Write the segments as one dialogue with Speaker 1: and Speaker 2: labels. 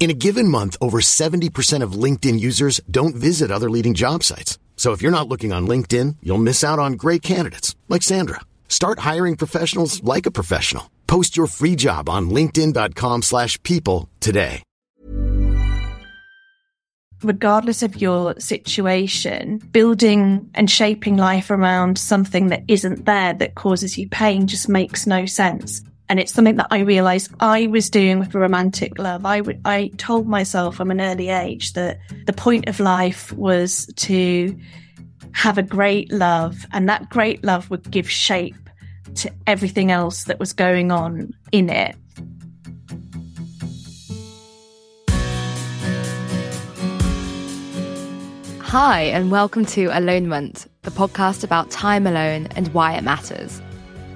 Speaker 1: In a given month, over 70% of LinkedIn users don't visit other leading job sites. So if you're not looking on LinkedIn, you'll miss out on great candidates like Sandra. Start hiring professionals like a professional. Post your free job on linkedin.com/people today.
Speaker 2: regardless of your situation, building and shaping life around something that isn't there that causes you pain just makes no sense. And it's something that I realized I was doing with romantic love. I, w- I told myself from an early age that the point of life was to have a great love and that great love would give shape to everything else that was going on in it.
Speaker 3: Hi, and welcome to Alonement, the podcast about time alone and why it matters.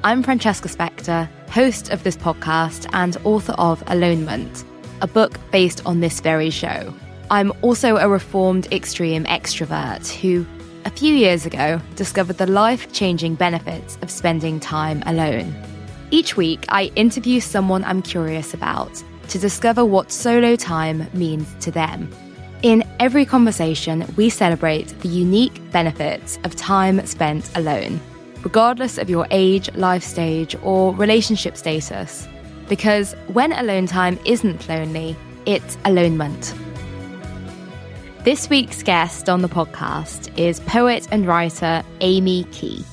Speaker 3: I'm Francesca Specter, host of this podcast and author of Alonement, a book based on this very show. I'm also a reformed extreme extrovert who, a few years ago, discovered the life changing benefits of spending time alone. Each week, I interview someone I'm curious about to discover what solo time means to them. In every conversation, we celebrate the unique benefits of time spent alone, regardless of your age, life stage, or relationship status. Because when alone time isn't lonely, it's alonement. This week's guest on the podcast is poet and writer Amy Key.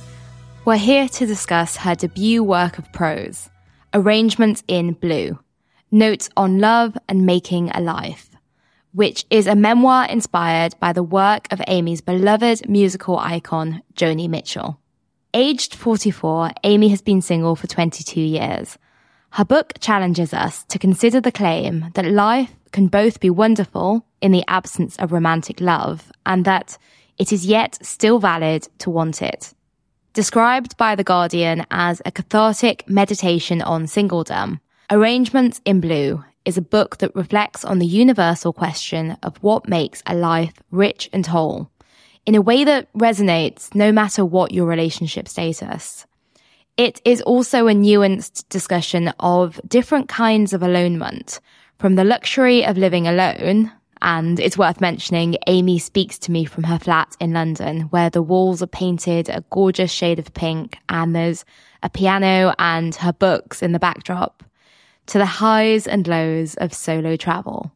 Speaker 3: We're here to discuss her debut work of prose, Arrangements in Blue Notes on Love and Making a Life which is a memoir inspired by the work of Amy's beloved musical icon, Joni Mitchell. Aged 44, Amy has been single for 22 years. Her book challenges us to consider the claim that life can both be wonderful in the absence of romantic love and that it is yet still valid to want it. Described by The Guardian as a cathartic meditation on singledom, Arrangements in Blue is a book that reflects on the universal question of what makes a life rich and whole in a way that resonates no matter what your relationship status. It is also a nuanced discussion of different kinds of alonement, from the luxury of living alone, and it's worth mentioning Amy speaks to me from her flat in London, where the walls are painted a gorgeous shade of pink and there's a piano and her books in the backdrop to the highs and lows of solo travel.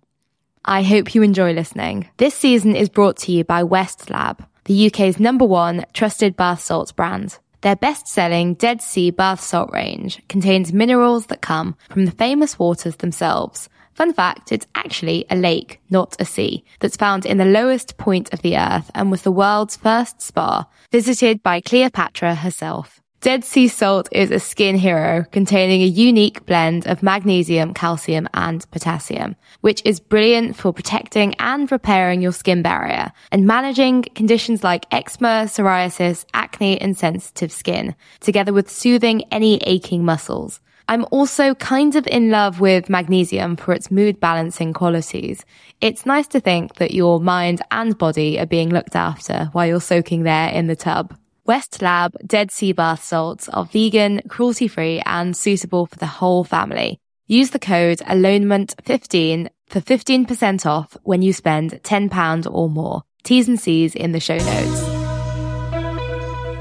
Speaker 3: I hope you enjoy listening. This season is brought to you by Westlab, the UK's number one trusted bath salts brand. Their best-selling Dead Sea bath salt range contains minerals that come from the famous waters themselves. Fun fact, it's actually a lake, not a sea, that's found in the lowest point of the earth and was the world's first spa, visited by Cleopatra herself. Dead Sea Salt is a skin hero containing a unique blend of magnesium, calcium, and potassium, which is brilliant for protecting and repairing your skin barrier and managing conditions like eczema, psoriasis, acne, and sensitive skin, together with soothing any aching muscles. I'm also kind of in love with magnesium for its mood balancing qualities. It's nice to think that your mind and body are being looked after while you're soaking there in the tub. Westlab Dead Sea Bath Salts are vegan, cruelty free, and suitable for the whole family. Use the code alonement15 for 15% off when you spend £10 or more. T's and C's in the show notes.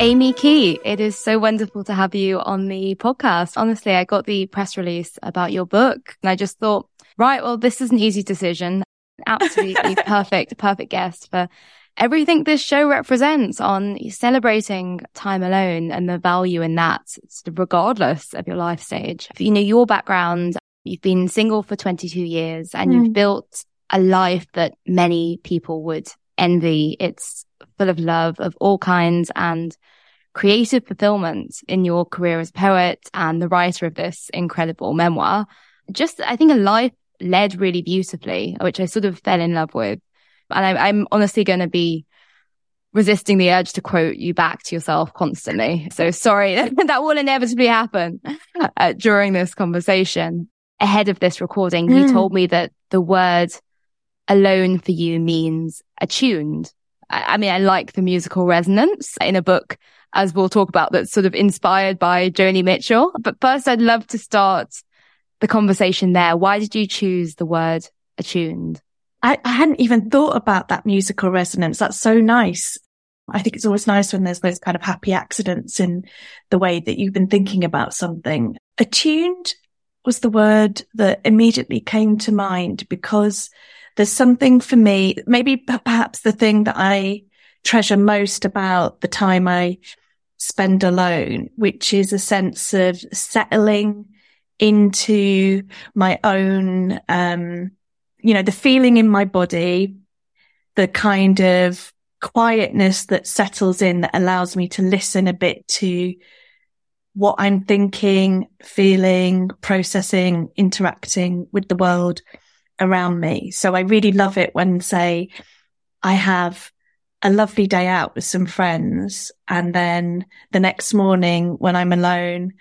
Speaker 3: Amy Key, it is so wonderful to have you on the podcast. Honestly, I got the press release about your book and I just thought, right, well, this is an easy decision. Absolutely perfect, perfect guest for everything this show represents on celebrating time alone and the value in that, regardless of your life stage. You know, your background You've been single for 22 years and mm. you've built a life that many people would envy. It's full of love of all kinds and creative fulfillment in your career as poet and the writer of this incredible memoir. Just, I think a life led really beautifully, which I sort of fell in love with. And I, I'm honestly going to be resisting the urge to quote you back to yourself constantly. So sorry, that will inevitably happen uh, during this conversation. Ahead of this recording, mm. you told me that the word alone for you means attuned. I, I mean, I like the musical resonance in a book, as we'll talk about, that's sort of inspired by Joni Mitchell. But first, I'd love to start the conversation there. Why did you choose the word attuned?
Speaker 2: I, I hadn't even thought about that musical resonance. That's so nice. I think it's always nice when there's those kind of happy accidents in the way that you've been thinking about something. Attuned was the word that immediately came to mind because there's something for me, maybe perhaps the thing that I treasure most about the time I spend alone, which is a sense of settling into my own, um, you know, the feeling in my body, the kind of quietness that settles in that allows me to listen a bit to what I'm thinking, feeling, processing, interacting with the world around me. So I really love it when say I have a lovely day out with some friends and then the next morning when I'm alone,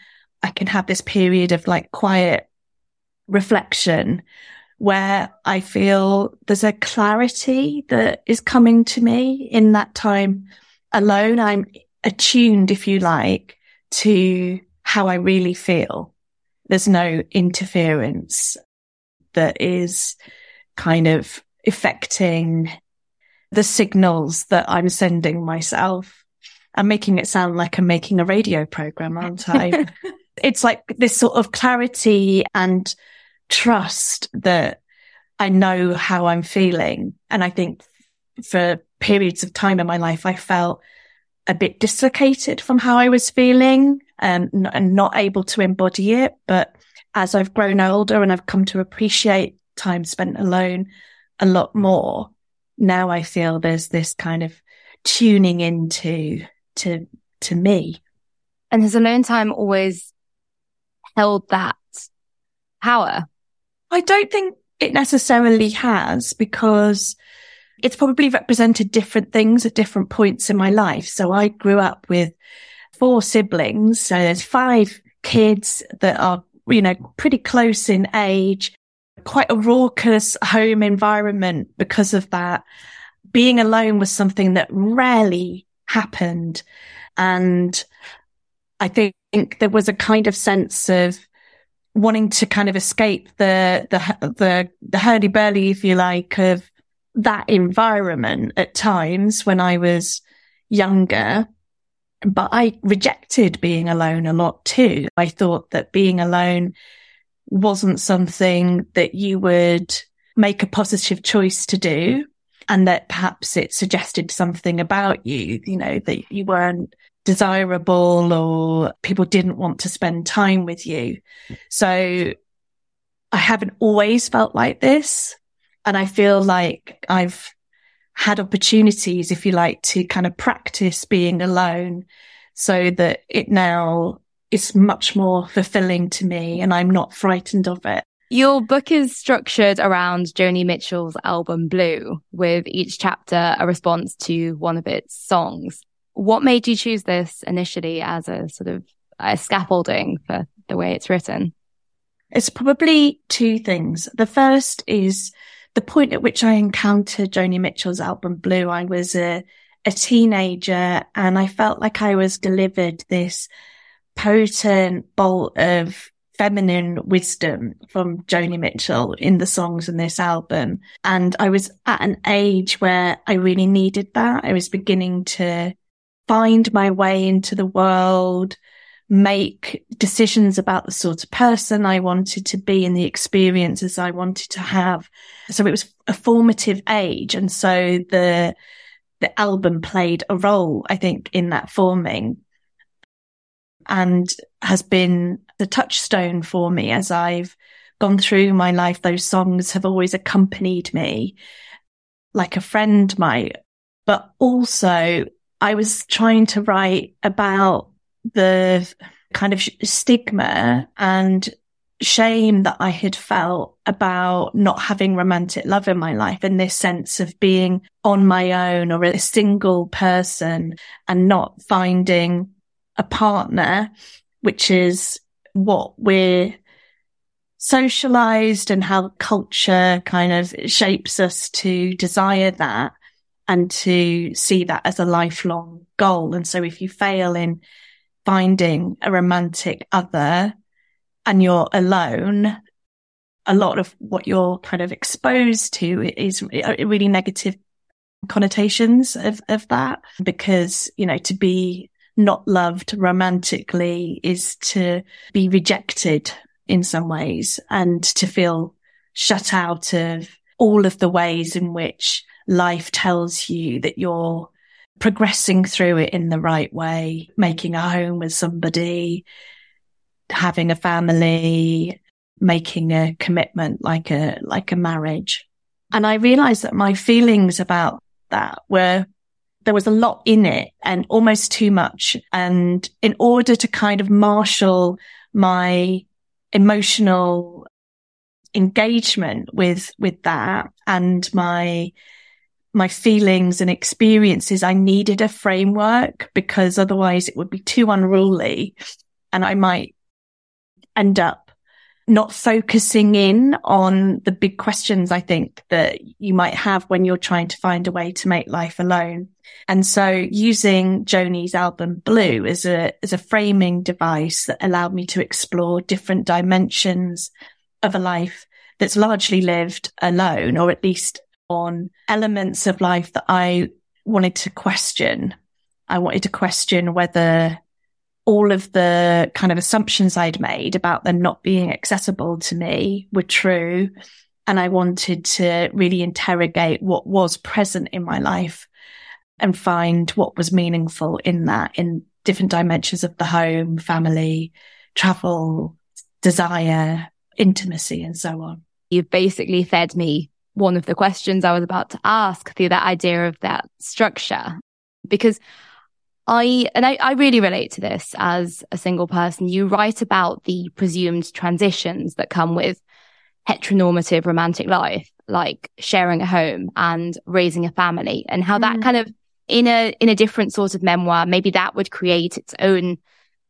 Speaker 2: I can have this period of like quiet reflection where I feel there's a clarity that is coming to me in that time alone. I'm attuned, if you like, to how I really feel. There's no interference that is kind of affecting the signals that I'm sending myself. I'm making it sound like I'm making a radio program, aren't I? it's like this sort of clarity and trust that I know how I'm feeling. And I think for periods of time in my life, I felt a bit dislocated from how I was feeling and, and not able to embody it. But as I've grown older and I've come to appreciate time spent alone a lot more, now I feel there's this kind of tuning into to to me.
Speaker 3: And has alone time always held that power?
Speaker 2: I don't think it necessarily has because it's probably represented different things at different points in my life. So I grew up with four siblings. So there's five kids that are, you know, pretty close in age, quite a raucous home environment because of that. Being alone was something that rarely happened. And I think there was a kind of sense of wanting to kind of escape the, the, the, the hurdy burly, if you like, of that environment at times when I was younger. But I rejected being alone a lot too. I thought that being alone wasn't something that you would make a positive choice to do and that perhaps it suggested something about you, you know, that you weren't desirable or people didn't want to spend time with you. So I haven't always felt like this. And I feel like I've had opportunities, if you like, to kind of practice being alone so that it now is much more fulfilling to me and I'm not frightened of it.
Speaker 3: Your book is structured around Joni Mitchell's album Blue, with each chapter a response to one of its songs. What made you choose this initially as a sort of a scaffolding for the way it's written?
Speaker 2: It's probably two things. The first is the point at which I encountered Joni Mitchell's album Blue. I was a, a teenager and I felt like I was delivered this potent bolt of feminine wisdom from Joni Mitchell in the songs in this album. And I was at an age where I really needed that. I was beginning to find my way into the world, make decisions about the sort of person I wanted to be and the experiences I wanted to have. So it was a formative age. And so the, the album played a role, I think, in that forming and has been the touchstone for me as I've gone through my life, those songs have always accompanied me like a friend might. But also I was trying to write about the kind of stigma and shame that I had felt about not having romantic love in my life in this sense of being on my own or a single person and not finding a partner, which is what we're socialized and how culture kind of shapes us to desire that and to see that as a lifelong goal. And so if you fail in finding a romantic other and you're alone, a lot of what you're kind of exposed to is uh, really negative connotations of, of that because, you know, to be not loved romantically is to be rejected in some ways and to feel shut out of all of the ways in which life tells you that you're progressing through it in the right way, making a home with somebody, having a family, making a commitment like a, like a marriage. And I realized that my feelings about that were there was a lot in it and almost too much. And in order to kind of marshal my emotional engagement with, with that and my, my feelings and experiences, I needed a framework because otherwise it would be too unruly and I might end up not focusing in on the big questions I think that you might have when you're trying to find a way to make life alone. And so using Joni's album Blue as a, as a framing device that allowed me to explore different dimensions of a life that's largely lived alone, or at least on elements of life that I wanted to question. I wanted to question whether all of the kind of assumptions I'd made about them not being accessible to me were true. And I wanted to really interrogate what was present in my life and find what was meaningful in that in different dimensions of the home, family, travel, desire, intimacy, and so on.
Speaker 3: You've basically fed me one of the questions I was about to ask through that idea of that structure. Because I, and I, I really relate to this as a single person. You write about the presumed transitions that come with heteronormative romantic life, like sharing a home and raising a family and how mm. that kind of in a, in a different sort of memoir, maybe that would create its own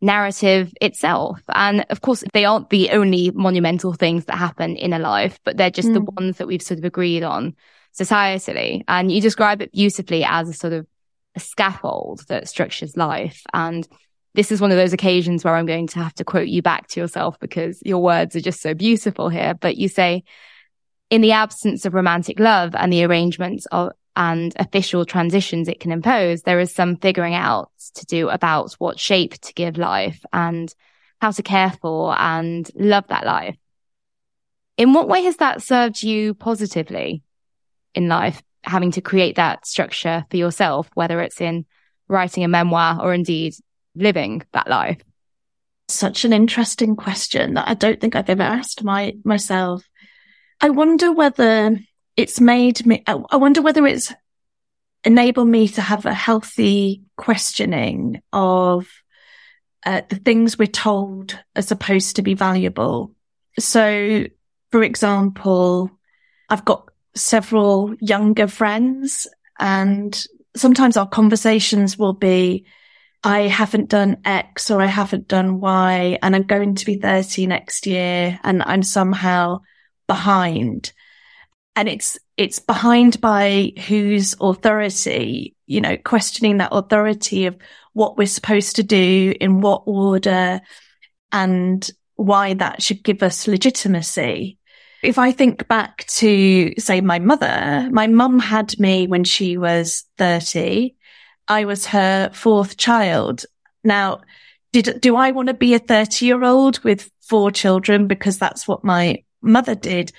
Speaker 3: narrative itself. And of course, they aren't the only monumental things that happen in a life, but they're just mm. the ones that we've sort of agreed on societally. And you describe it beautifully as a sort of a scaffold that structures life. And this is one of those occasions where I'm going to have to quote you back to yourself because your words are just so beautiful here. But you say, in the absence of romantic love and the arrangements of and official transitions it can impose, there is some figuring out to do about what shape to give life and how to care for and love that life. In what way has that served you positively in life? having to create that structure for yourself, whether it's in writing a memoir or indeed living that life?
Speaker 2: Such an interesting question that I don't think I've ever asked my myself. I wonder whether it's made me, I wonder whether it's enabled me to have a healthy questioning of uh, the things we're told are supposed to be valuable. So, for example, I've got several younger friends and sometimes our conversations will be, I haven't done X or I haven't done Y and I'm going to be 30 next year and I'm somehow behind. And it's, it's behind by whose authority, you know, questioning that authority of what we're supposed to do in what order and why that should give us legitimacy. If I think back to, say, my mother, my mum had me when she was 30. I was her fourth child. Now, did, do I want to be a 30 year old with four children because that's what my mother did?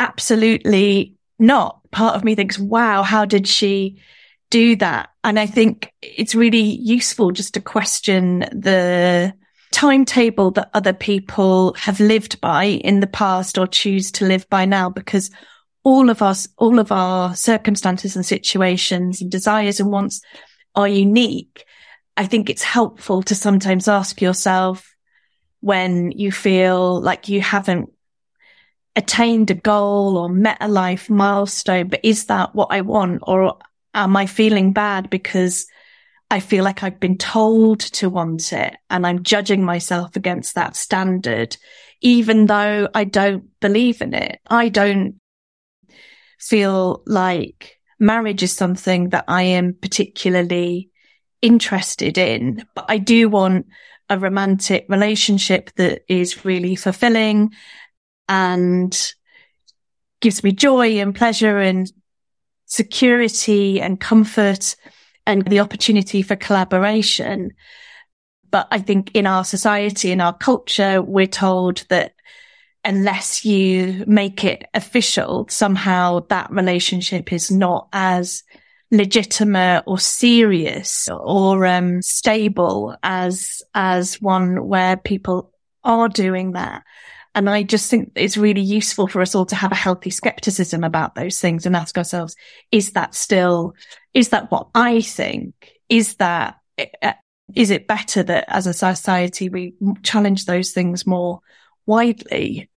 Speaker 2: Absolutely not. Part of me thinks, wow, how did she do that? And I think it's really useful just to question the timetable that other people have lived by in the past or choose to live by now because all of us, all of our circumstances and situations and desires and wants are unique. I think it's helpful to sometimes ask yourself when you feel like you haven't attained a goal or met a life milestone, but is that what I want? Or am I feeling bad because I feel like I've been told to want it and I'm judging myself against that standard, even though I don't believe in it. I don't feel like marriage is something that I am particularly interested in, but I do want a romantic relationship that is really fulfilling and gives me joy and pleasure and security and comfort and the opportunity for collaboration. But I think in our society, in our culture, we're told that unless you make it official, somehow that relationship is not as legitimate or serious or um, stable as as one where people are doing that. And I just think it's really useful for us all to have a healthy skepticism about those things and ask ourselves, is that still, is that what I think? Is that, uh, it better that as a society we challenge those things more widely?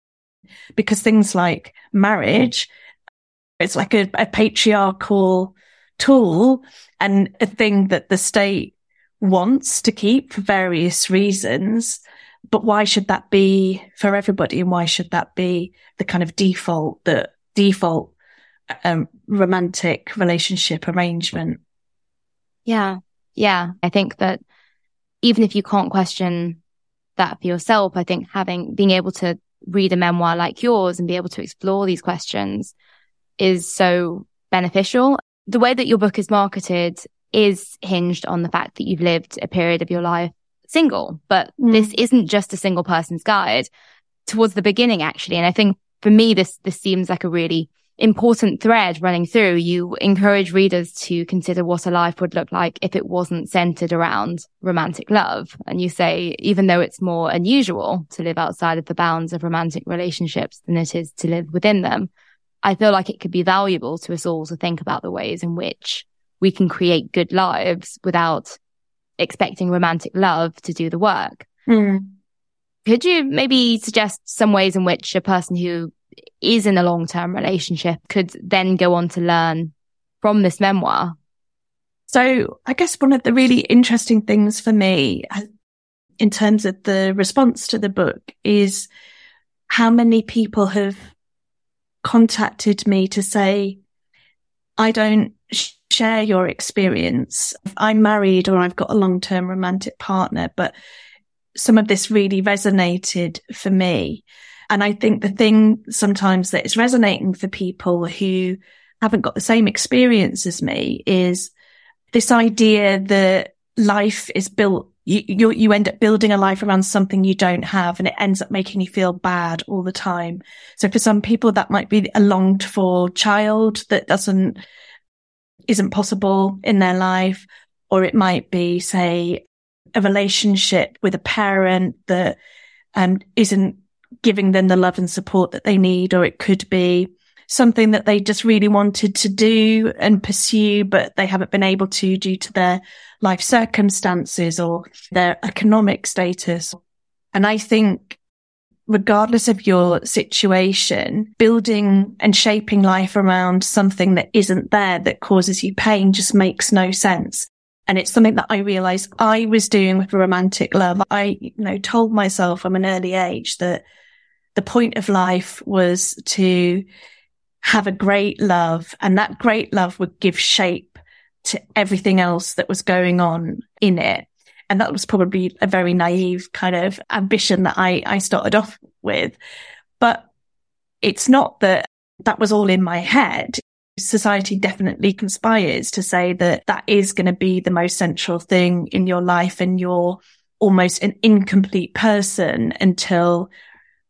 Speaker 2: Because things like marriage, it's like a, a patriarchal tool and a thing that the state wants to keep for various reasons. But why should that be for everybody? And why should that be the kind of default, the default um, romantic relationship arrangement?
Speaker 3: Yeah. Yeah. I think that even if you can't question that for yourself, I think having, being able to read a memoir like yours and be able to explore these questions is so beneficial the way that your book is marketed is hinged on the fact that you've lived a period of your life single, but mm. this isn't just a single person's guide towards the beginning, actually. And I think for me, this, this seems like a really important thread running through. You encourage readers to consider what a life would look like if it wasn't centered around romantic love. And you say, even though it's more unusual to live outside of the bounds of romantic relationships than it is to live within them, I feel like it could be valuable to us all to think about the ways in which we can create good lives without expecting romantic love to do the work.
Speaker 2: Mm.
Speaker 3: Could you maybe suggest some ways in which a person who is in a long term relationship could then go on to learn from this memoir?
Speaker 2: So I guess one of the really interesting things for me uh, in terms of the response to the book is how many people have contacted me to say, I don't share your experience. I'm married or I've got a long term romantic partner, but some of this really resonated for me. And I think the thing sometimes that is resonating for people who haven't got the same experience as me is this idea that life is built you, you, you end up building a life around something you don't have and it ends up making you feel bad all the time. So for some people, that might be a longed for child that doesn't, isn't possible in their life. Or it might be, say, a relationship with a parent that um, isn't giving them the love and support that they need. Or it could be something that they just really wanted to do and pursue, but they haven't been able to due to their life circumstances or their economic status. And I think regardless of your situation, building and shaping life around something that isn't there that causes you pain just makes no sense. And it's something that I realized I was doing with romantic love. I, you know, told myself from an early age that the point of life was to have a great love and that great love would give shape to everything else that was going on in it. And that was probably a very naive kind of ambition that I, I started off with. But it's not that that was all in my head. Society definitely conspires to say that that is going to be the most central thing in your life and you're almost an incomplete person until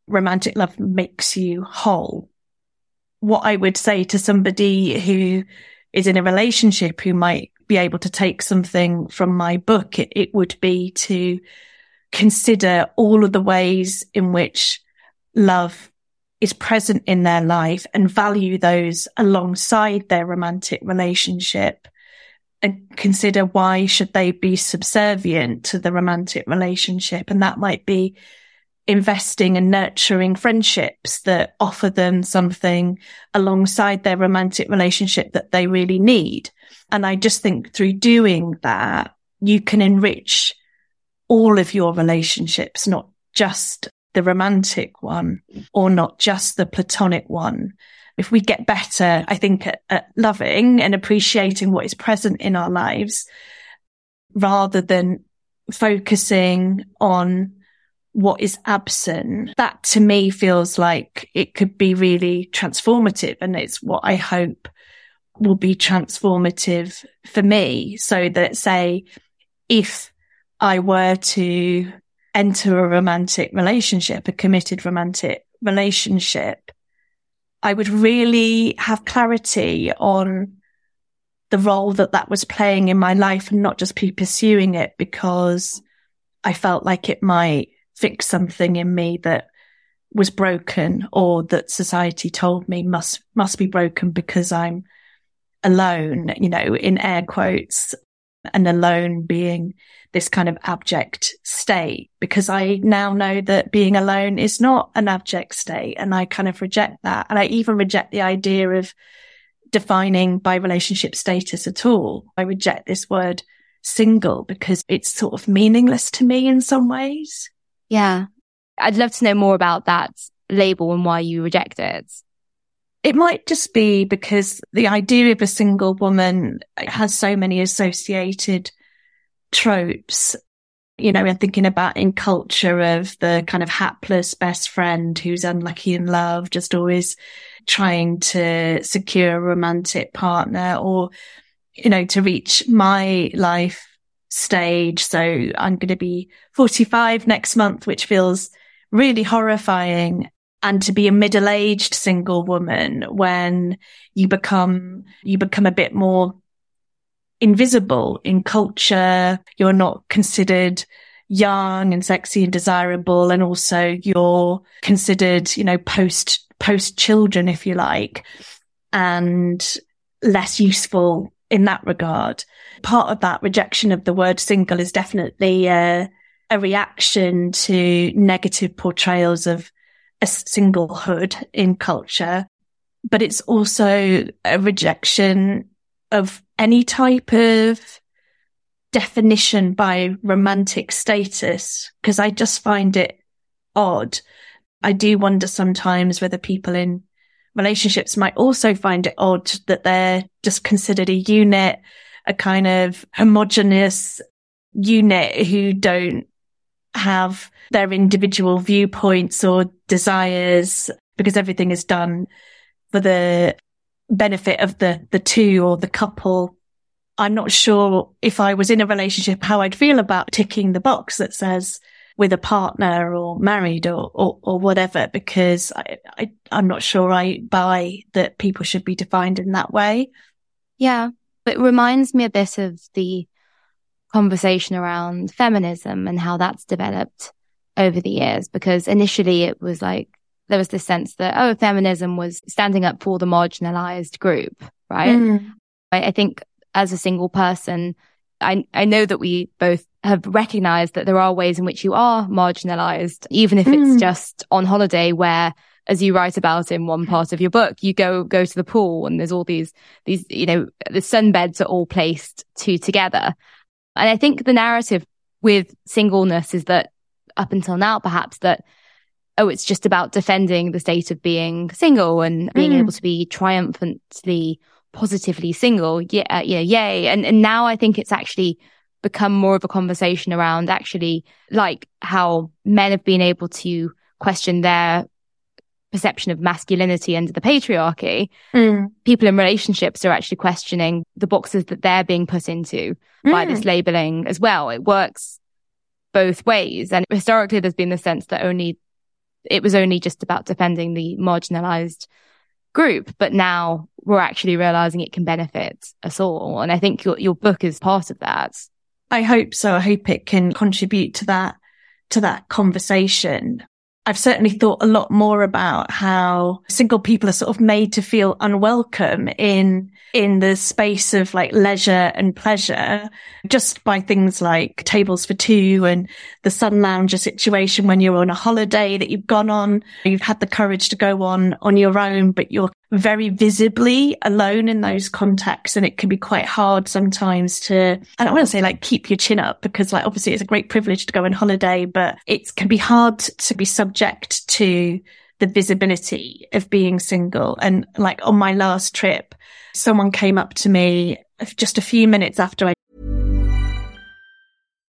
Speaker 2: romantic love makes you whole what I would say to somebody who is in a relationship who might be able to take something from my book, it, it would be to consider all of the ways in which love is present in their life and value those alongside their romantic relationship and consider why should they be subservient to the romantic relationship. And that might be investing and nurturing friendships that offer them something alongside their romantic relationship that they really need and i just think through doing that you can enrich all of your relationships not just the romantic one or not just the platonic one. If we get better, I think at, at loving and appreciating what is present in our lives rather than focusing on what is absent, that to me feels like it could be really transformative. And it's what I hope will be transformative for me. So that say, if I were to enter a romantic relationship, a committed romantic relationship, I would really have clarity on the role that that was playing in my life and not just be pursuing it because I felt like it might fix something in me that was broken or that society told me must, must be broken because I'm alone, you know, in air quotes and alone being this kind of abject state because I now know that being alone is not an abject state. And I kind of reject that. And I even reject the idea of defining by relationship status at all. I reject this word single because it's sort of meaningless to me in some ways.
Speaker 3: Yeah. I'd love to know more about that label and why you reject it.
Speaker 2: It might just be because the idea of a single woman has so many associated tropes. You know, I'm thinking about in culture of the kind of hapless best friend who's unlucky in love, just always trying to secure a romantic partner or, you know, to reach my life stage. So I'm going to be 45 next month, which feels really horrifying and to be a middle-aged single woman when you become, you become a bit more invisible in culture. You're not considered young and sexy and desirable. And also you're considered, you know, post, post children, if you like, and less useful in that regard. Part of that rejection of the word single is definitely a, a reaction to negative portrayals of a singlehood in culture, but it's also a rejection of any type of definition by romantic status because I just find it odd. I do wonder sometimes whether people in relationships might also find it odd that they're just considered a unit, a kind of homogenous unit who don't have their individual viewpoints or desires because everything is done for the benefit of the, the two or the couple. I'm not sure if I was in a relationship, how I'd feel about ticking the box that says with a partner or married or, or, or whatever, because I, I, I'm not sure I buy that people should be defined in that way.
Speaker 3: Yeah. It reminds me a bit of the conversation around feminism and how that's developed over the years, because initially it was like, there was this sense that, oh, feminism was standing up for the marginalized group, right? Mm. I, I think as a single person, I, I know that we both have recognized that there are ways in which you are marginalized, even if mm. it's just on holiday where, as you write about in one part of your book, you go, go to the pool and there's all these, these, you know, the sunbeds are all placed two together. And I think the narrative with singleness is that up until now, perhaps that oh, it's just about defending the state of being single and being mm. able to be triumphantly, positively single. Yeah, uh, yeah, yay. And, and now I think it's actually become more of a conversation around actually like how men have been able to question their perception of masculinity under the patriarchy. Mm. People in relationships are actually questioning the boxes that they're being put into mm. by this labeling as well. It works both ways. And historically, there's been the sense that only it was only just about defending the marginalized group, but now we're actually realizing it can benefit us all. And I think your, your book is part of that.
Speaker 2: I hope so. I hope it can contribute to that to that conversation. I've certainly thought a lot more about how single people are sort of made to feel unwelcome in in the space of like leisure and pleasure just by things like tables for two and the sun lounger situation when you're on a holiday that you've gone on. You've had the courage to go on on your own, but you're very visibly alone in those contexts. And it can be quite hard sometimes to, I don't want to say like keep your chin up because like obviously it's a great privilege to go on holiday, but it can be hard to be subject to the visibility of being single. And like on my last trip, someone came up to me just a few minutes after I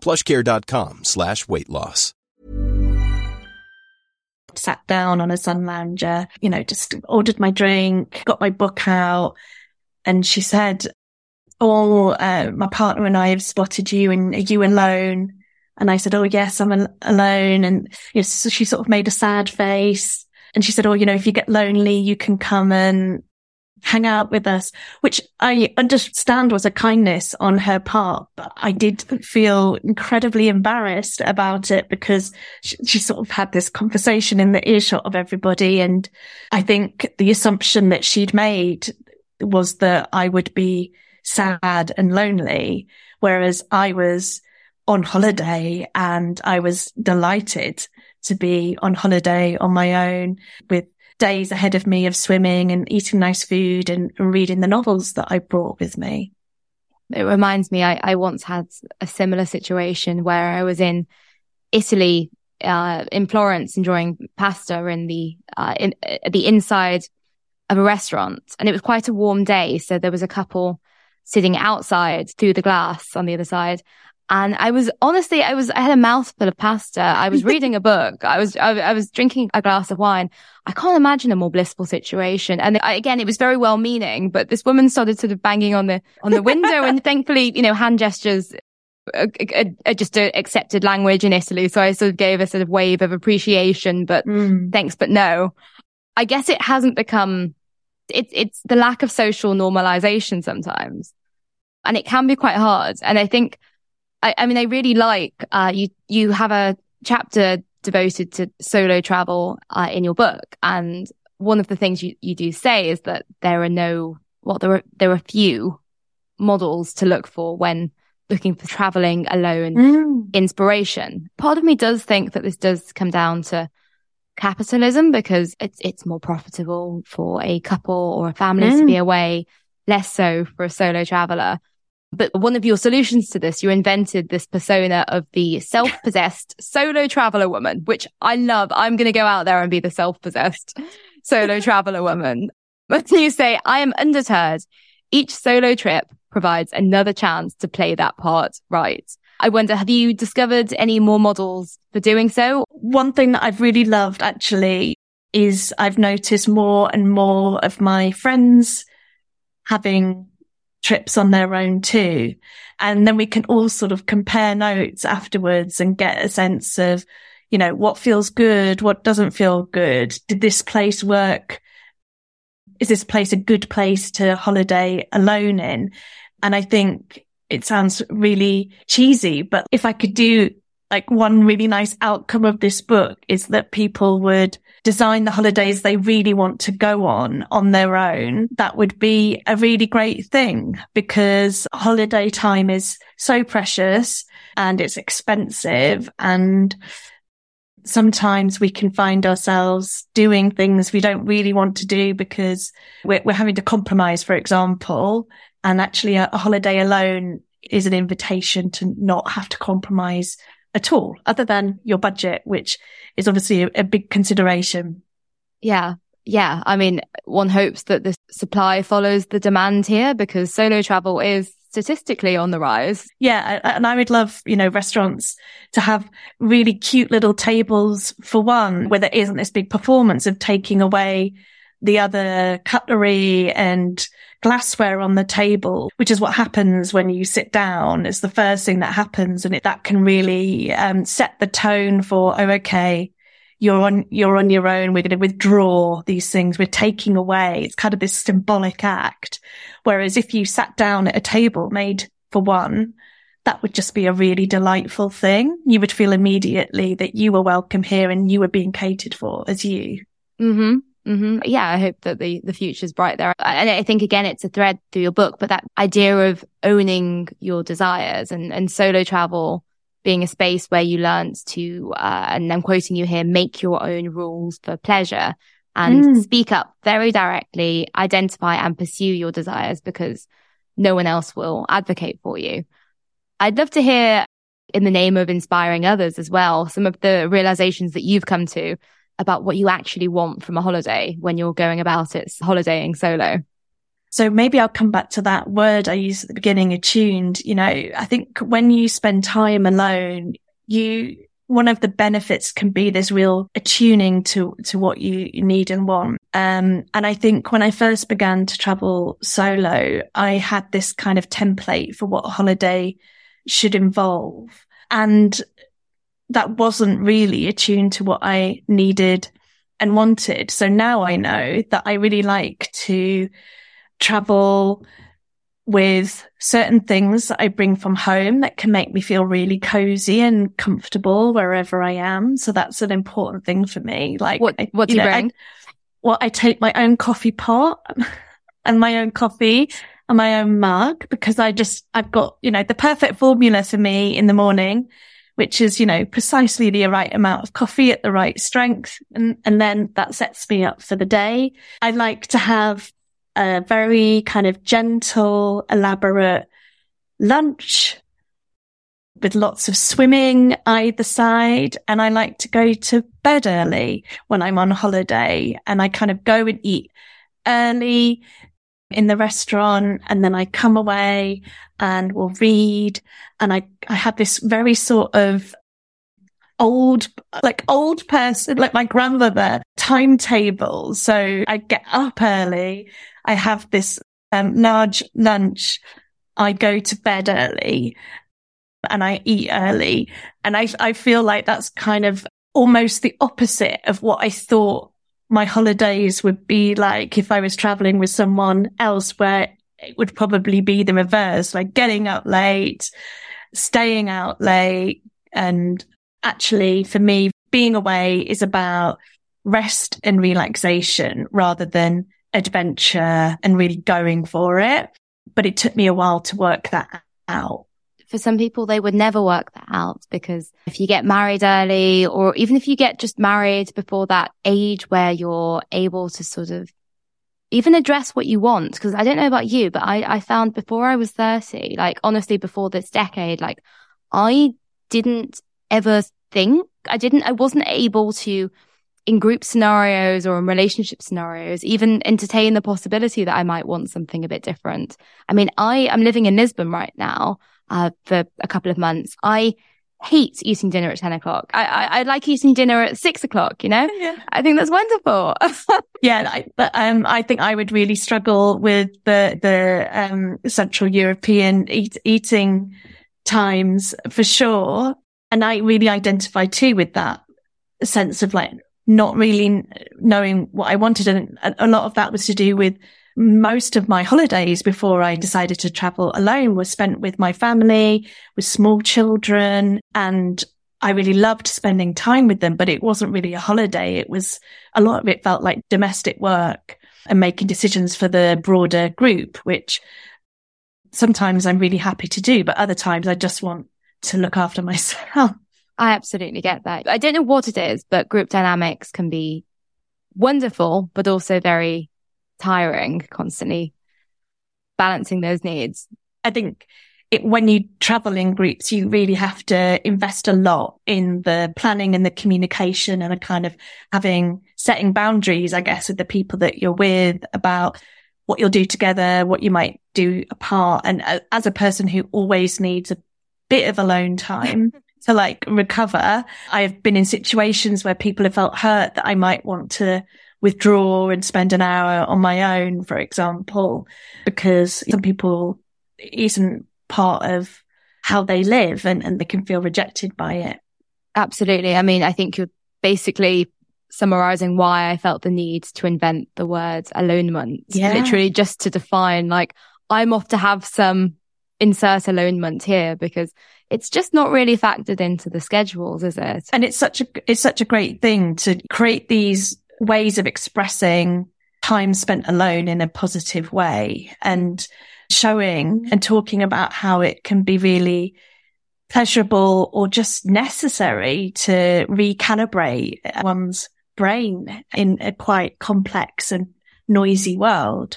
Speaker 4: plushcare.com slash weight loss.
Speaker 2: sat down on a sun lounger, you know, just ordered my drink, got my book out. And she said, Oh, uh, my partner and I have spotted you and are you alone? And I said, Oh, yes, I'm al- alone. And you know, so she sort of made a sad face. And she said, Oh, you know, if you get lonely, you can come and hang out with us, which I understand was a kindness on her part, but I did feel incredibly embarrassed about it because she, she, sort of had this conversation in the earshot of everybody. And I think the assumption that she'd made was that I would be sad and lonely, whereas I was on holiday and I was delighted to be on holiday on my own with days ahead of me of swimming and eating nice food and, reading the novels that I brought with me.
Speaker 3: It reminds me, I, I once had a similar situation where I was in Italy, uh, in Florence enjoying pasta in the, uh, in, uh, the inside of a restaurant. And it was quite a warm day. So there was a couple sitting outside through the glass on the other side. And I was honestly, I was, I had a mouthful of pasta. I was reading a book. I was, I, I, was drinking a glass of wine. I can't imagine a more blissful situation. And I, again, it was very well meaning, but this woman started sort of banging on the, on the window and thankfully, you know, hand gestures are, are, are just a accepted language in Italy. So I sort of gave a sort of wave of appreciation, but mm. thanks, but no. I guess it hasn't become, it's, it's the lack of social normalization sometimes. And it can be quite hard. And I think, I, I mean, I really like, uh, you, you have a chapter devoted to solo travel, uh, in your book. And one of the things you, you do say is that there are no, well, there are, there are few models to look for when looking for traveling alone mm. inspiration. Part of me does think that this does come down to capitalism because it's, it's more profitable for a couple or a family mm. to be away, less so for a solo traveler. But one of your solutions to this, you invented this persona of the self-possessed solo traveler woman, which I love. I'm going to go out there and be the self-possessed solo traveler woman. But you say, I am undeterred. Each solo trip provides another chance to play that part right. I wonder, have you discovered any more models for doing so?
Speaker 2: One thing that I've really loved actually is I've noticed more and more of my friends having trips on their own too. And then we can all sort of compare notes afterwards and get a sense of, you know, what feels good, what doesn't feel good. Did this place work? Is this place a good place to holiday alone in? And I think it sounds really cheesy, but if I could do like one really nice outcome of this book is that people would design the holidays they really want to go on on their own, that would be a really great thing because holiday time is so precious and it's expensive and sometimes we can find ourselves doing things we don't really want to do because we're, we're having to compromise, for example. And actually a, a holiday alone is an invitation to not have to compromise at all other than your budget, which is obviously a, a big consideration.
Speaker 3: Yeah. Yeah. I mean, one hopes that the supply follows the demand here because solo travel is statistically on the rise.
Speaker 2: Yeah. And I would love, you know, restaurants to have really cute little tables for one, where there isn't this big performance of taking away the other cutlery and glassware on the table, which is what happens when you sit down. It's the first thing that happens and it, that can really um, set the tone for, oh, okay, you're on, you're on your own. We're going to withdraw these things. We're taking away. It's kind of this symbolic act. Whereas if you sat down at a table made for one, that would just be a really delightful thing. You would feel immediately that you were welcome here and you were being catered for as you.
Speaker 3: Mm-hmm. Mm-hmm. Yeah, I hope that the, the future's bright there. And I think again, it's a thread through your book, but that idea of owning your desires and, and solo travel being a space where you learned to, uh, and I'm quoting you here, make your own rules for pleasure and mm. speak up very directly, identify and pursue your desires because no one else will advocate for you. I'd love to hear in the name of inspiring others as well, some of the realizations that you've come to about what you actually want from a holiday when you're going about it holidaying solo.
Speaker 2: So maybe I'll come back to that word I used at the beginning, attuned. You know, I think when you spend time alone, you, one of the benefits can be this real attuning to, to what you need and want. Um, and I think when I first began to travel solo, I had this kind of template for what a holiday should involve. And that wasn't really attuned to what I needed and wanted. So now I know that I really like to travel with certain things that I bring from home that can make me feel really cozy and comfortable wherever I am. So that's an important thing for me. Like
Speaker 3: what, what do you, know, bring?
Speaker 2: I, well, I take my own coffee pot and my own coffee and my own mug because I just, I've got, you know, the perfect formula for me in the morning which is, you know, precisely the right amount of coffee at the right strength. And, and then that sets me up for the day. I like to have a very kind of gentle, elaborate lunch with lots of swimming either side. And I like to go to bed early when I'm on holiday and I kind of go and eat early in the restaurant and then I come away and we'll read and I, I have this very sort of old, like old person, like my grandmother timetable. So I get up early. I have this um, large lunch. I go to bed early and I eat early. And I, I feel like that's kind of almost the opposite of what I thought my holidays would be like if I was traveling with someone else where it would probably be the reverse, like getting up late, staying out late. And actually for me, being away is about rest and relaxation rather than adventure and really going for it. But it took me a while to work that out
Speaker 3: for some people, they would never work that out because if you get married early or even if you get just married before that age where you're able to sort of even address what you want. Cause I don't know about you, but I, I found before I was 30, like honestly, before this decade, like I didn't ever think I didn't, I wasn't able to in group scenarios or in relationship scenarios, even entertain the possibility that I might want something a bit different. I mean, I am living in Lisbon right now, uh, for a couple of months. I hate eating dinner at 10 o'clock. I, I, I like eating dinner at six o'clock, you know? Yeah. I think that's wonderful.
Speaker 2: yeah. I, but, um, I think I would really struggle with the, the, um, Central European eat, eating times for sure. And I really identify too with that sense of like not really knowing what I wanted. And a lot of that was to do with most of my holidays before I decided to travel alone was spent with my family, with small children. And I really loved spending time with them, but it wasn't really a holiday. It was a lot of it felt like domestic work and making decisions for the broader group, which sometimes I'm really happy to do, but other times I just want to look after myself.
Speaker 3: I absolutely get that. I don't know what it is, but group dynamics can be wonderful, but also very tiring, constantly balancing those needs.
Speaker 2: I think it, when you travel in groups, you really have to invest a lot in the planning and the communication and a kind of having setting boundaries, I guess, with the people that you're with about what you'll do together, what you might do apart. And as a person who always needs a bit of alone time to like recover, I've been in situations where people have felt hurt that I might want to withdraw and spend an hour on my own, for example, because some people isn't part of how they live and, and they can feel rejected by it.
Speaker 3: Absolutely. I mean, I think you're basically summarizing why I felt the need to invent the word alonement. Yeah. Literally just to define like, I'm off to have some insert alonement here because it's just not really factored into the schedules, is it?
Speaker 2: And it's such a, it's such a great thing to create these ways of expressing time spent alone in a positive way and showing mm-hmm. and talking about how it can be really pleasurable or just necessary to recalibrate one's brain in a quite complex and noisy world.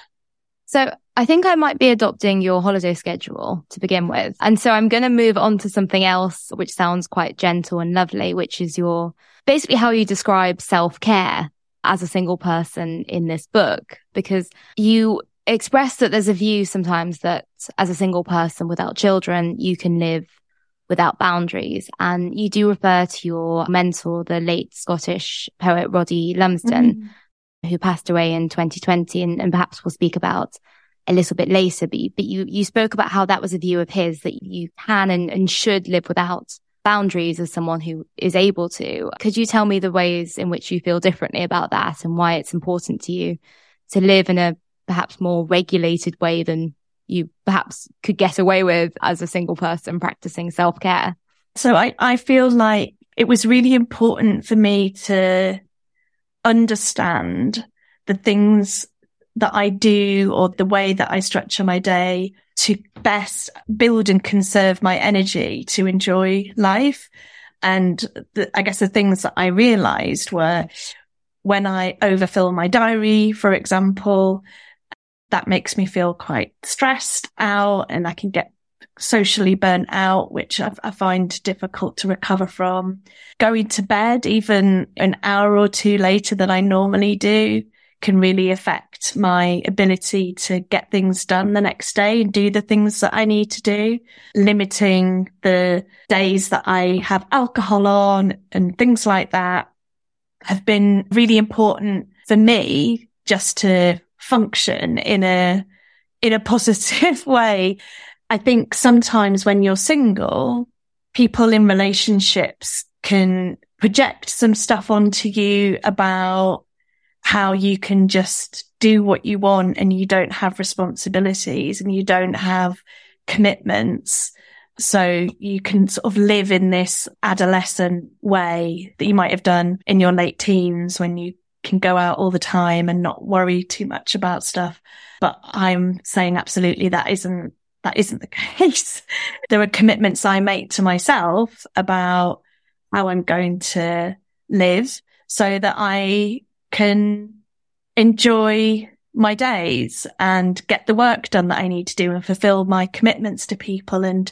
Speaker 3: So I think I might be adopting your holiday schedule to begin with. And so I'm going to move on to something else, which sounds quite gentle and lovely, which is your basically how you describe self care as a single person in this book, because you express that there's a view sometimes that as a single person without children, you can live without boundaries. And you do refer to your mentor, the late Scottish poet Roddy Lumsden, mm-hmm. who passed away in 2020 and, and, perhaps we'll speak about a little bit later. But, but you, you spoke about how that was a view of his that you can and, and should live without boundaries as someone who is able to. Could you tell me the ways in which you feel differently about that and why it's important to you to live in a perhaps more regulated way than you perhaps could get away with as a single person practicing self care?
Speaker 2: So I, I feel like it was really important for me to understand the things that I do or the way that I structure my day to best build and conserve my energy to enjoy life. And the, I guess the things that I realized were when I overfill my diary, for example, that makes me feel quite stressed out and I can get socially burnt out, which I, I, find difficult to recover from. Going to bed even an hour or two later than I normally do can really affect my ability to get things done the next day and do the things that I need to do. Limiting the days that I have alcohol on and things like that have been really important for me just to function in a, in a positive way. I think sometimes when you're single, people in relationships can project some stuff onto you about how you can just do what you want and you don't have responsibilities and you don't have commitments. So you can sort of live in this adolescent way that you might have done in your late teens when you can go out all the time and not worry too much about stuff. But I'm saying absolutely that isn't, that isn't the case. there are commitments I make to myself about how I'm going to live so that I can enjoy my days and get the work done that I need to do and fulfill my commitments to people and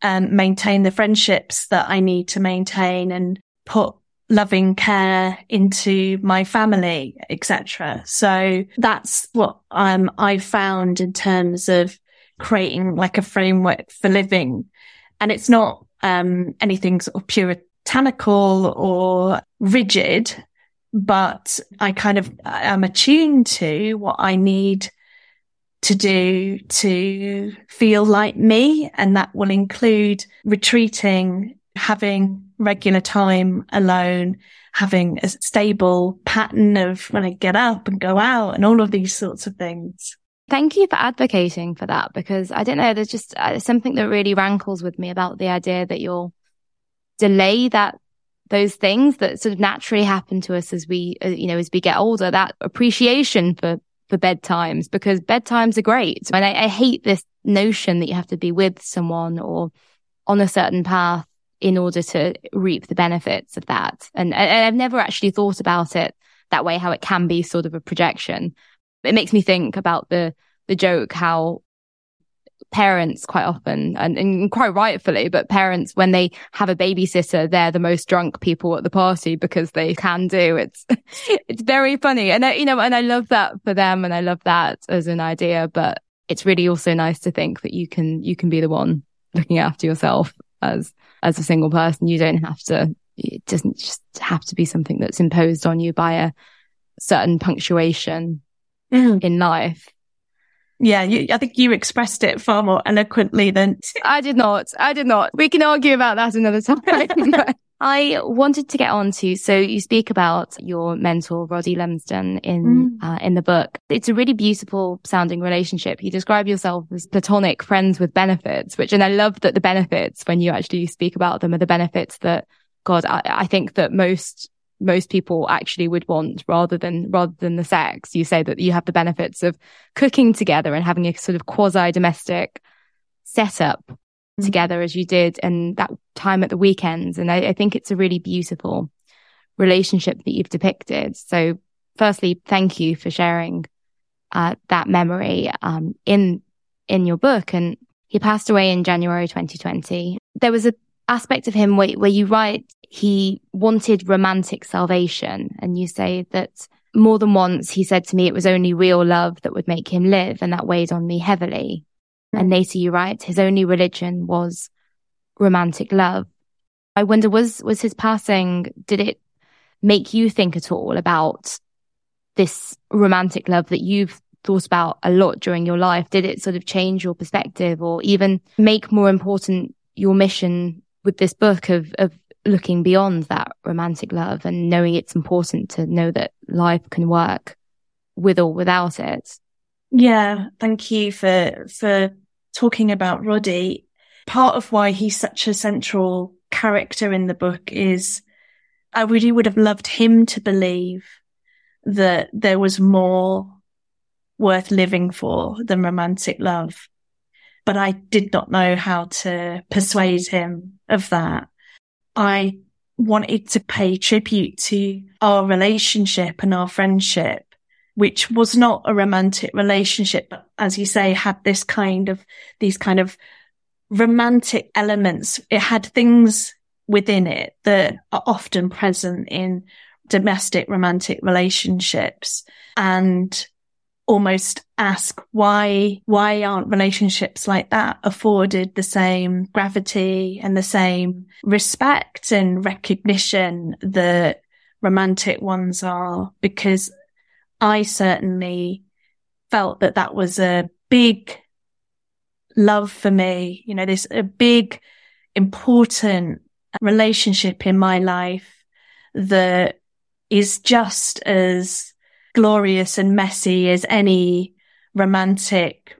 Speaker 2: um, maintain the friendships that I need to maintain and put loving care into my family, etc. So that's what um, I found in terms of creating like a framework for living. And it's not um, anything sort of puritanical or rigid, but I kind of am attuned to what I need to do to feel like me. And that will include retreating, having regular time alone, having a stable pattern of when I get up and go out and all of these sorts of things.
Speaker 3: Thank you for advocating for that because I don't know, there's just uh, something that really rankles with me about the idea that you'll delay that those things that sort of naturally happen to us as we, uh, you know, as we get older, that appreciation for, for bedtimes because bedtimes are great. And I, I hate this notion that you have to be with someone or on a certain path in order to reap the benefits of that. And, and I've never actually thought about it that way, how it can be sort of a projection. It makes me think about the, the joke, how parents quite often and, and quite rightfully, but parents, when they have a babysitter, they're the most drunk people at the party because they can do. It's, it's very funny. And I, you know, and I love that for them and I love that as an idea, but it's really also nice to think that you can, you can be the one looking after yourself as, as a single person. You don't have to, it doesn't just have to be something that's imposed on you by a certain punctuation mm. in life.
Speaker 2: Yeah, you, I think you expressed it far more eloquently than
Speaker 3: I did not. I did not. We can argue about that another time. I wanted to get on to, so you speak about your mentor, Roddy Lumsden in, mm. uh, in the book. It's a really beautiful sounding relationship. You describe yourself as platonic friends with benefits, which, and I love that the benefits, when you actually speak about them, are the benefits that, God, I, I think that most most people actually would want rather than rather than the sex. You say that you have the benefits of cooking together and having a sort of quasi domestic setup mm-hmm. together as you did and that time at the weekends. And I, I think it's a really beautiful relationship that you've depicted. So firstly, thank you for sharing uh, that memory um, in in your book. And he passed away in January 2020. There was a aspect of him where, where you write he wanted romantic salvation. And you say that more than once he said to me it was only real love that would make him live. And that weighed on me heavily. And later you write his only religion was romantic love. I wonder, was, was his passing, did it make you think at all about this romantic love that you've thought about a lot during your life? Did it sort of change your perspective or even make more important your mission with this book of, of looking beyond that romantic love and knowing it's important to know that life can work with or without it.
Speaker 2: Yeah. Thank you for, for talking about Roddy. Part of why he's such a central character in the book is I really would have loved him to believe that there was more worth living for than romantic love. But I did not know how to persuade him of that. I wanted to pay tribute to our relationship and our friendship, which was not a romantic relationship, but as you say, had this kind of, these kind of romantic elements. It had things within it that are often present in domestic romantic relationships. And almost ask why, why aren't relationships like that afforded the same gravity and the same respect and recognition that romantic ones are? Because I certainly felt that that was a big love for me. You know, this a big, important relationship in my life that is just as glorious and messy as any romantic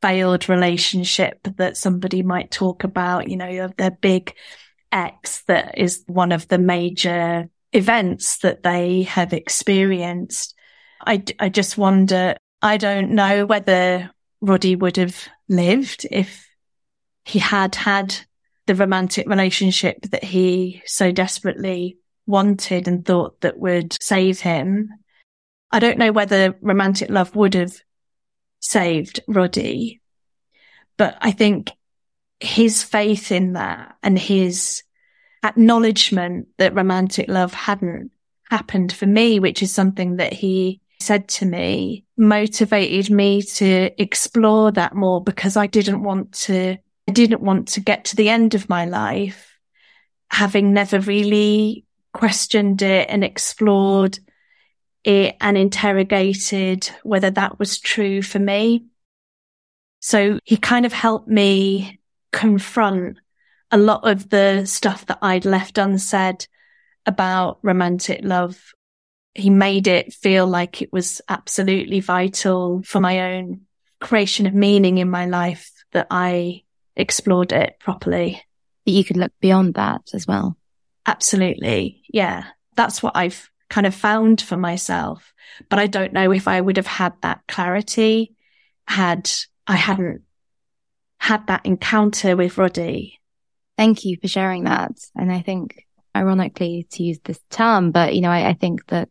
Speaker 2: failed relationship that somebody might talk about, you know, their big ex that is one of the major events that they have experienced. I, I just wonder, I don't know whether Roddy would have lived if he had had the romantic relationship that he so desperately wanted and thought that would save him. I don't know whether romantic love would have saved Roddy, but I think his faith in that and his acknowledgement that romantic love hadn't happened for me, which is something that he said to me, motivated me to explore that more because I didn't want to, I didn't want to get to the end of my life having never really questioned it and explored it and interrogated whether that was true for me. So he kind of helped me confront a lot of the stuff that I'd left unsaid about romantic love. He made it feel like it was absolutely vital for my own creation of meaning in my life that I explored it properly.
Speaker 3: That you could look beyond that as well.
Speaker 2: Absolutely. Yeah. That's what I've kind of found for myself. But I don't know if I would have had that clarity had I hadn't had that encounter with Roddy.
Speaker 3: Thank you for sharing that. And I think, ironically, to use this term, but you know, I, I think that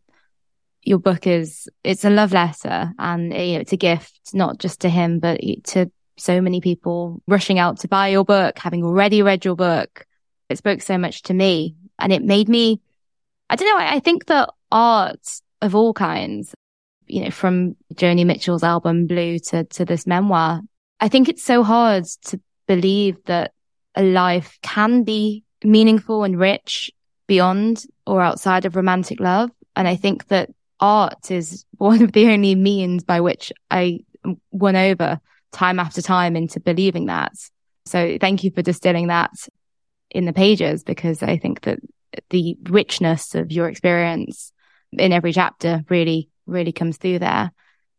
Speaker 3: your book is it's a love letter and you know, it's a gift not just to him but to so many people rushing out to buy your book having already read your book it spoke so much to me and it made me I don't know. I, I think that art of all kinds, you know, from Joni Mitchell's album Blue to, to this memoir, I think it's so hard to believe that a life can be meaningful and rich beyond or outside of romantic love. And I think that art is one of the only means by which I won over time after time into believing that. So thank you for distilling that in the pages because I think that the richness of your experience in every chapter really, really comes through there.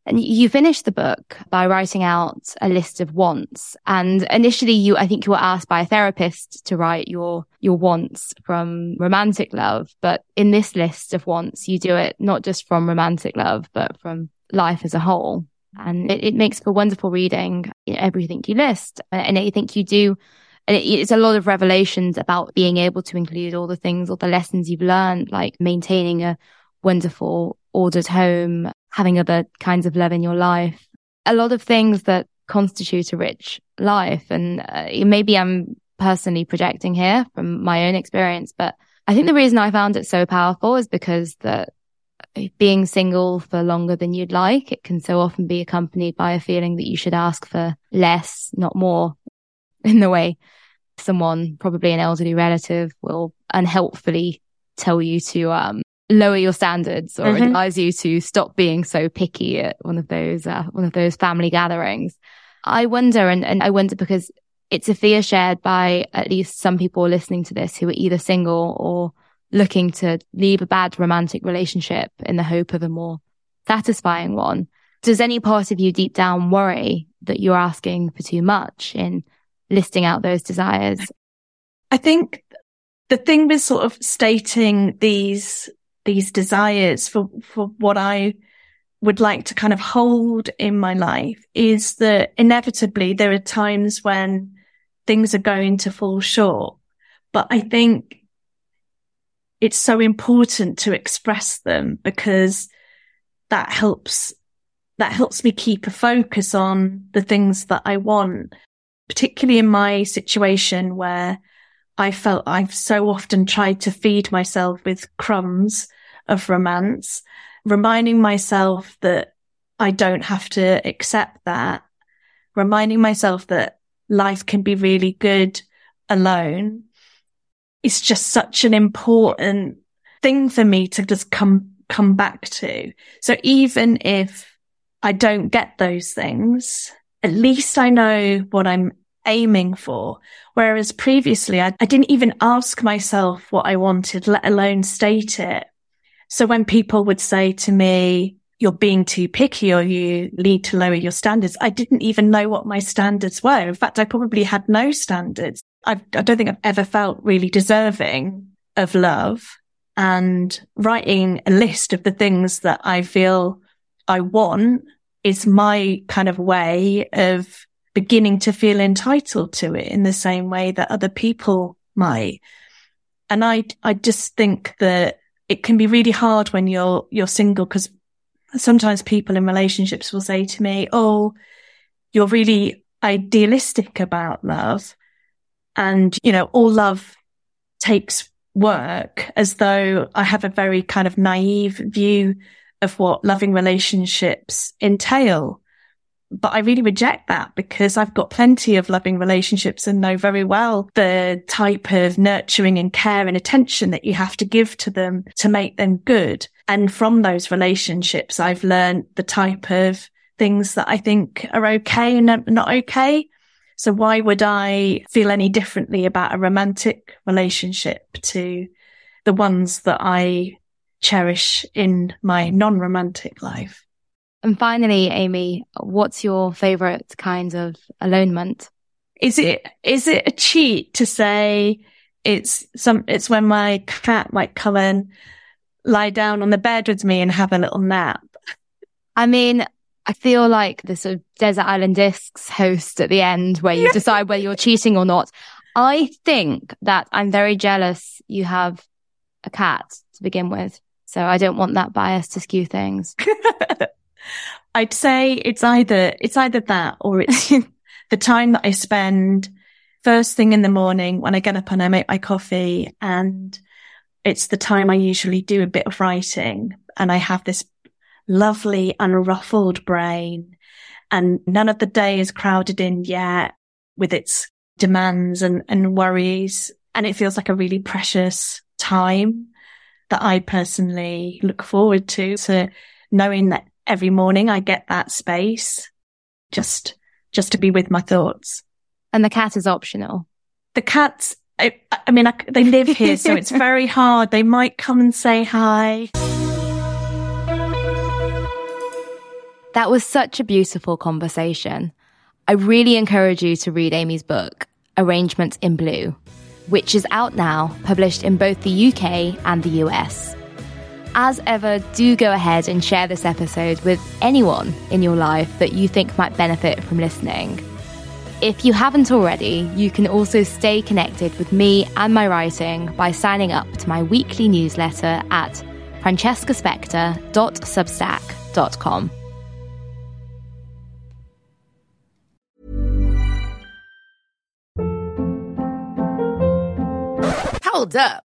Speaker 3: And you finished the book by writing out a list of wants. And initially you, I think you were asked by a therapist to write your, your wants from romantic love. But in this list of wants, you do it not just from romantic love, but from life as a whole. And it, it makes for wonderful reading, everything you list. And I think you do and it's a lot of revelations about being able to include all the things, all the lessons you've learned, like maintaining a wonderful, ordered home, having other kinds of love in your life. A lot of things that constitute a rich life. And uh, maybe I'm personally projecting here from my own experience, but I think the reason I found it so powerful is because that being single for longer than you'd like, it can so often be accompanied by a feeling that you should ask for less, not more in the way someone, probably an elderly relative, will unhelpfully tell you to um, lower your standards or mm-hmm. advise you to stop being so picky at one of those uh, one of those family gatherings. I wonder, and, and I wonder because it's a fear shared by at least some people listening to this who are either single or looking to leave a bad romantic relationship in the hope of a more satisfying one. Does any part of you deep down worry that you're asking for too much in listing out those desires?
Speaker 2: I think the thing with sort of stating these, these desires for, for what I would like to kind of hold in my life is that inevitably there are times when things are going to fall short. But I think it's so important to express them because that helps, that helps me keep a focus on the things that I want particularly in my situation where I felt I've so often tried to feed myself with crumbs of romance, reminding myself that I don't have to accept that, reminding myself that life can be really good alone. It's just such an important thing for me to just come, come back to. So even if I don't get those things, at least I know what I'm aiming for. Whereas previously I, I didn't even ask myself what I wanted, let alone state it. So when people would say to me, you're being too picky or you need to lower your standards, I didn't even know what my standards were. In fact, I probably had no standards. I, I don't think I've ever felt really deserving of love and writing a list of the things that I feel I want is my kind of way of beginning to feel entitled to it in the same way that other people might. And I, I just think that it can be really hard when you're, you're single because sometimes people in relationships will say to me, Oh, you're really idealistic about love. And, you know, all love takes work as though I have a very kind of naive view of what loving relationships entail. But I really reject that because I've got plenty of loving relationships and know very well the type of nurturing and care and attention that you have to give to them to make them good. And from those relationships, I've learned the type of things that I think are okay and not okay. So why would I feel any differently about a romantic relationship to the ones that I cherish in my non-romantic life?
Speaker 3: And finally, Amy, what's your favorite kind of alonement?
Speaker 2: Is it, is it a cheat to say it's some, it's when my cat might come and lie down on the bed with me and have a little nap?
Speaker 3: I mean, I feel like the sort of Desert Island Discs host at the end where you decide whether you're cheating or not. I think that I'm very jealous you have a cat to begin with. So I don't want that bias to skew things.
Speaker 2: I'd say it's either, it's either that or it's the time that I spend first thing in the morning when I get up and I make my coffee and it's the time I usually do a bit of writing and I have this lovely unruffled brain and none of the day is crowded in yet with its demands and, and worries. And it feels like a really precious time that I personally look forward to. So knowing that every morning I get that space just, just to be with my thoughts.
Speaker 3: And the cat is optional.
Speaker 2: The cats, I, I mean, I, they live here, so it's very hard. They might come and say hi.
Speaker 3: That was such a beautiful conversation. I really encourage you to read Amy's book, Arrangements in Blue, which is out now, published in both the UK and the US. As ever, do go ahead and share this episode with anyone in your life that you think might benefit from listening. If you haven't already, you can also stay connected with me and my writing by signing up to my weekly newsletter at francescaspector.substack.com.
Speaker 5: Hold up.